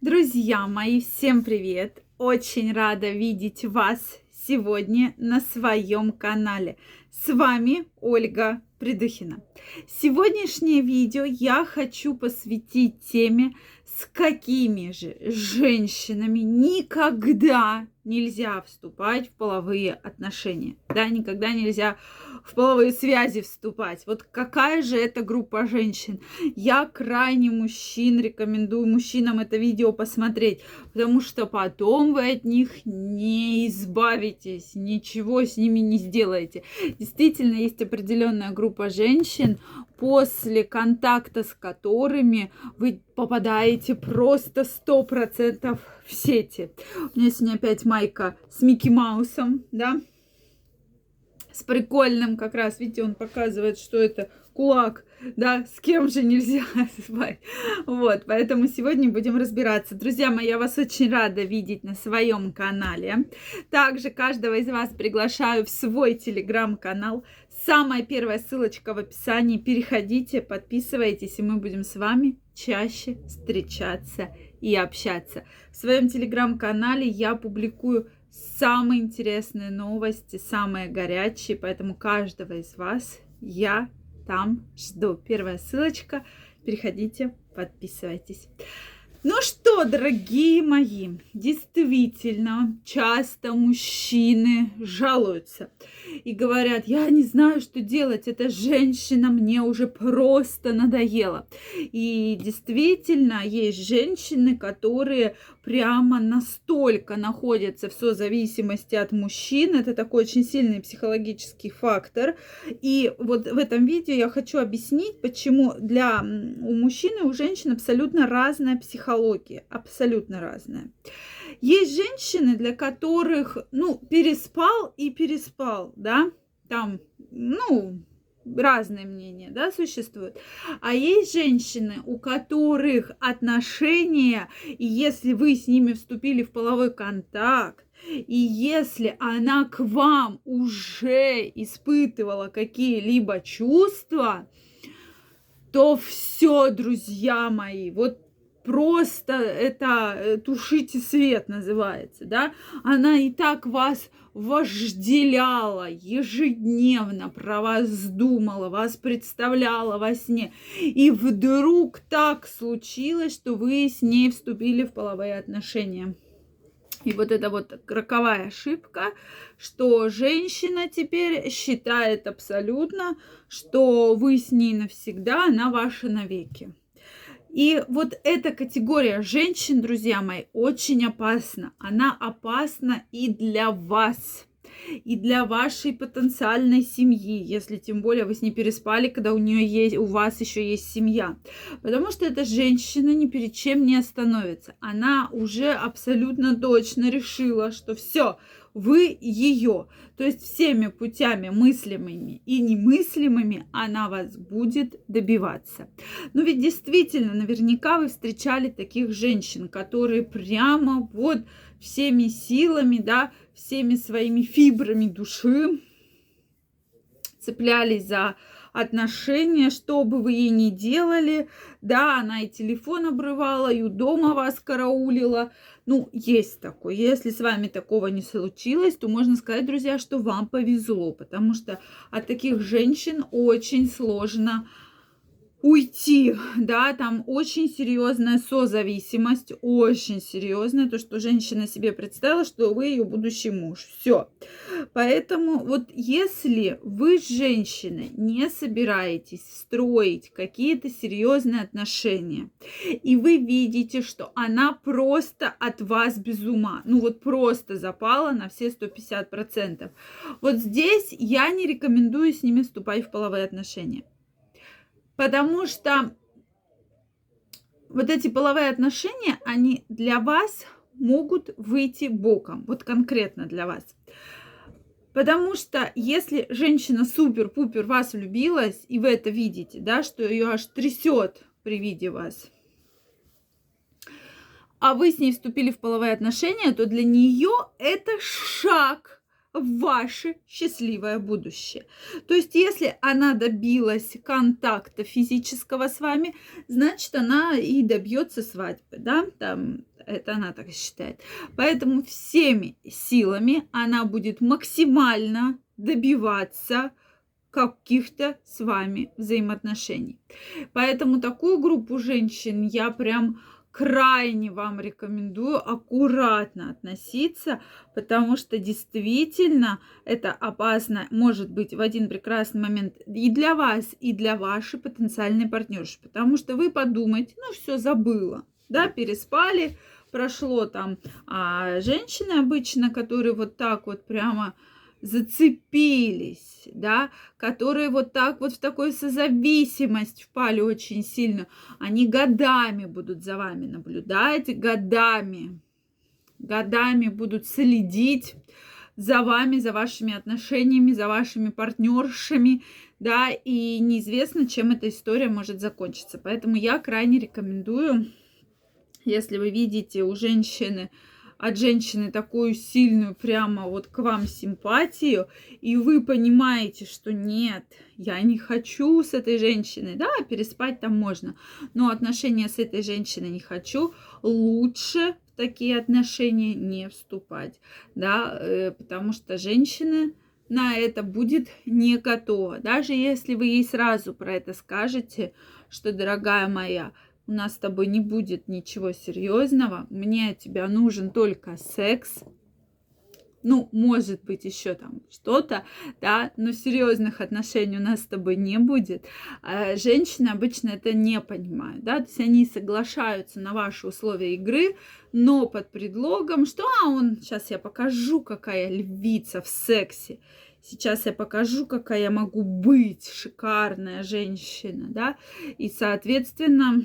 Друзья мои, всем привет! Очень рада видеть вас сегодня на своем канале. С вами Ольга Придухина. Сегодняшнее видео я хочу посвятить теме, с какими же женщинами никогда нельзя вступать в половые отношения. Да, никогда нельзя в половые связи вступать. Вот какая же это группа женщин? Я крайне мужчин рекомендую мужчинам это видео посмотреть, потому что потом вы от них не избавитесь, ничего с ними не сделаете. Действительно, есть определенная группа женщин, после контакта с которыми вы попадаете просто сто процентов в сети. У меня сегодня опять майка с Микки Маусом, да, с прикольным как раз, видите, он показывает, что это кулак, да, с кем же нельзя спать. Вот, поэтому сегодня будем разбираться. Друзья мои, я вас очень рада видеть на своем канале. Также каждого из вас приглашаю в свой телеграм-канал. Самая первая ссылочка в описании. Переходите, подписывайтесь, и мы будем с вами чаще встречаться и общаться. В своем телеграм-канале я публикую самые интересные новости, самые горячие, поэтому каждого из вас я там жду. Первая ссылочка. Переходите, подписывайтесь. Ну что, дорогие мои, действительно, часто мужчины жалуются и говорят, я не знаю, что делать, эта женщина мне уже просто надоела. И действительно, есть женщины, которые прямо настолько находятся в созависимости от мужчин. Это такой очень сильный психологический фактор. И вот в этом видео я хочу объяснить, почему для у мужчин и у женщин абсолютно разная психология. Абсолютно разная. Есть женщины, для которых, ну, переспал и переспал, да, там, ну, разные мнения, да, существуют. А есть женщины, у которых отношения, и если вы с ними вступили в половой контакт, и если она к вам уже испытывала какие-либо чувства, то все, друзья мои, вот просто это э, тушите свет называется, да, она и так вас вожделяла ежедневно, про вас думала, вас представляла во сне. И вдруг так случилось, что вы с ней вступили в половые отношения. И вот это вот роковая ошибка, что женщина теперь считает абсолютно, что вы с ней навсегда, она ваша навеки. И вот эта категория женщин, друзья мои, очень опасна. Она опасна и для вас и для вашей потенциальной семьи, если тем более вы с ней переспали, когда у нее есть, у вас еще есть семья. Потому что эта женщина ни перед чем не остановится. Она уже абсолютно точно решила, что все, вы ее. То есть всеми путями мыслимыми и немыслимыми она вас будет добиваться. Но ведь действительно, наверняка вы встречали таких женщин, которые прямо вот всеми силами, да, всеми своими фибрами души цеплялись за отношения, что бы вы ей ни делали. Да, она и телефон обрывала, и у дома вас караулила. Ну, есть такое. Если с вами такого не случилось, то можно сказать, друзья, что вам повезло, потому что от таких женщин очень сложно уйти, да, там очень серьезная созависимость, очень серьезная, то, что женщина себе представила, что вы ее будущий муж, все. Поэтому вот если вы с женщиной не собираетесь строить какие-то серьезные отношения, и вы видите, что она просто от вас без ума, ну вот просто запала на все 150%, вот здесь я не рекомендую с ними вступать в половые отношения. Потому что вот эти половые отношения, они для вас могут выйти боком. Вот конкретно для вас. Потому что если женщина супер-пупер вас влюбилась, и вы это видите, да, что ее аж трясет при виде вас, а вы с ней вступили в половые отношения, то для нее это шаг ваше счастливое будущее. То есть, если она добилась контакта физического с вами, значит, она и добьется свадьбы, да, там, это она так считает. Поэтому всеми силами она будет максимально добиваться каких-то с вами взаимоотношений. Поэтому такую группу женщин я прям крайне вам рекомендую аккуратно относиться, потому что действительно это опасно может быть в один прекрасный момент и для вас, и для вашей потенциальной партнерши, потому что вы подумаете, ну все забыла, да, переспали, прошло там, а женщины обычно, которые вот так вот прямо зацепились, да, которые вот так вот в такую созависимость впали очень сильно, они годами будут за вами наблюдать, годами, годами будут следить за вами, за вашими отношениями, за вашими партнершами, да, и неизвестно, чем эта история может закончиться. Поэтому я крайне рекомендую, если вы видите у женщины, от женщины такую сильную прямо вот к вам симпатию, и вы понимаете, что нет, я не хочу с этой женщиной, да, переспать там можно, но отношения с этой женщиной не хочу, лучше в такие отношения не вступать, да, э, потому что женщины на это будет не готова. Даже если вы ей сразу про это скажете, что, дорогая моя, у нас с тобой не будет ничего серьезного, мне от тебя нужен только секс, ну, может быть, еще там что-то, да, но серьезных отношений у нас с тобой не будет. А женщины обычно это не понимают, да, то есть они соглашаются на ваши условия игры, но под предлогом, что, а, он, сейчас я покажу, какая львица в сексе, сейчас я покажу, какая я могу быть шикарная женщина, да, и, соответственно,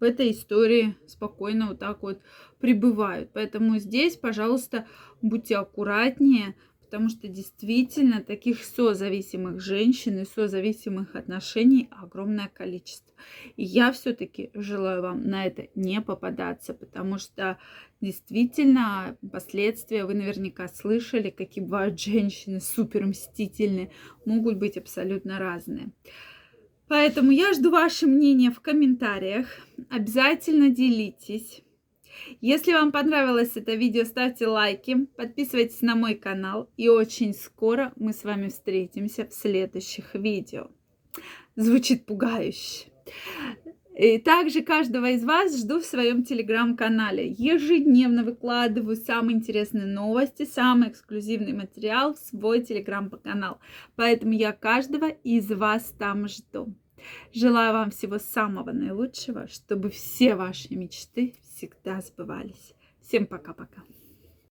в этой истории спокойно вот так вот пребывают. Поэтому здесь, пожалуйста, будьте аккуратнее, потому что действительно таких созависимых женщин и созависимых отношений огромное количество. И я все-таки желаю вам на это не попадаться, потому что действительно последствия вы наверняка слышали, какие бывают женщины супер мстительные, могут быть абсолютно разные. Поэтому я жду ваше мнение в комментариях. Обязательно делитесь. Если вам понравилось это видео, ставьте лайки, подписывайтесь на мой канал. И очень скоро мы с вами встретимся в следующих видео. Звучит пугающе. И также каждого из вас жду в своем телеграм-канале. Ежедневно выкладываю самые интересные новости, самый эксклюзивный материал в свой телеграм-канал. Поэтому я каждого из вас там жду. Желаю вам всего самого наилучшего, чтобы все ваши мечты всегда сбывались. Всем пока-пока.